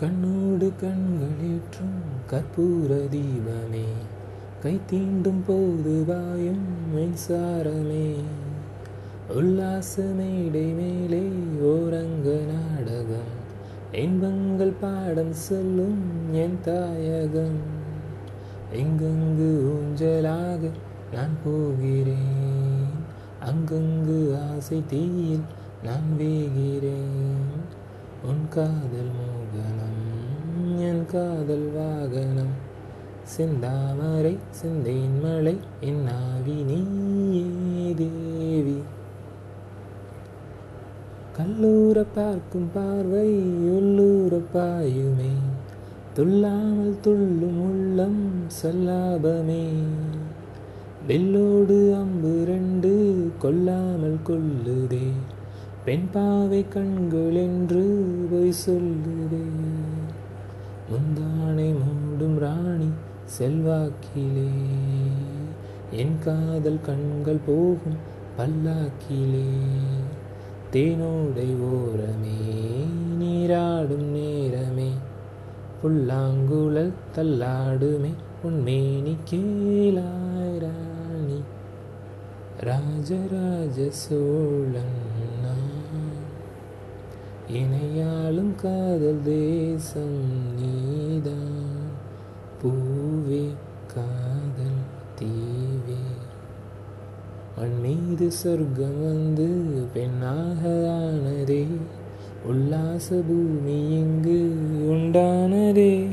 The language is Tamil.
கண்ணோடு கண்களேற்றும் கற்பூர தீபமே. கை தீண்டும் போது வாயும் மின்சாரமே. உல்லாச மேடை மேலே ஓரங்க நாடகம். இன்பங்கள் பாடம் சொல்லும் என் தாயகம். எங்கெங்கு ஊஞ்சலாக நான் போகிறேன். அங்கங்கு ஆசை தீயில் நான் வேகிறேன் உன் காதல் மோகனம் காதல் வாகனம். சிந்தாமரை சிந்தேன் மலை என் நீயே தேவி. கல்லூர பார்க்கும் பார்வை உள்ளூர பாயுமே. துள்ளாமல் துள்ளும் உள்ளம் சல்லாபமே. வில்லோடு அம்பு ரெண்டு கொல்லாமல் கொள்ளுதே பெண் பாவை கண்கள் என்று பொய் சொல்லுதே. செல்வாக்கிலே. என் காதல் கண்கள் போகும் பல்லாக்கிலே. தேனோடை ஓரமே நீராடும் நேரமே. புல்லாங்குழல் தள்ளாடுமே உன்மேனி கேளாய் ராணி ராஜராஜ சோழன் இணையாளும் காதல் தேசம் நீதான் பூவே காதல் தீவே மண் மீது சொர்க்கம் வந்து பெண்ணாக ஆனதே. உல்லாச பூமி இங்கு உண்டானதே.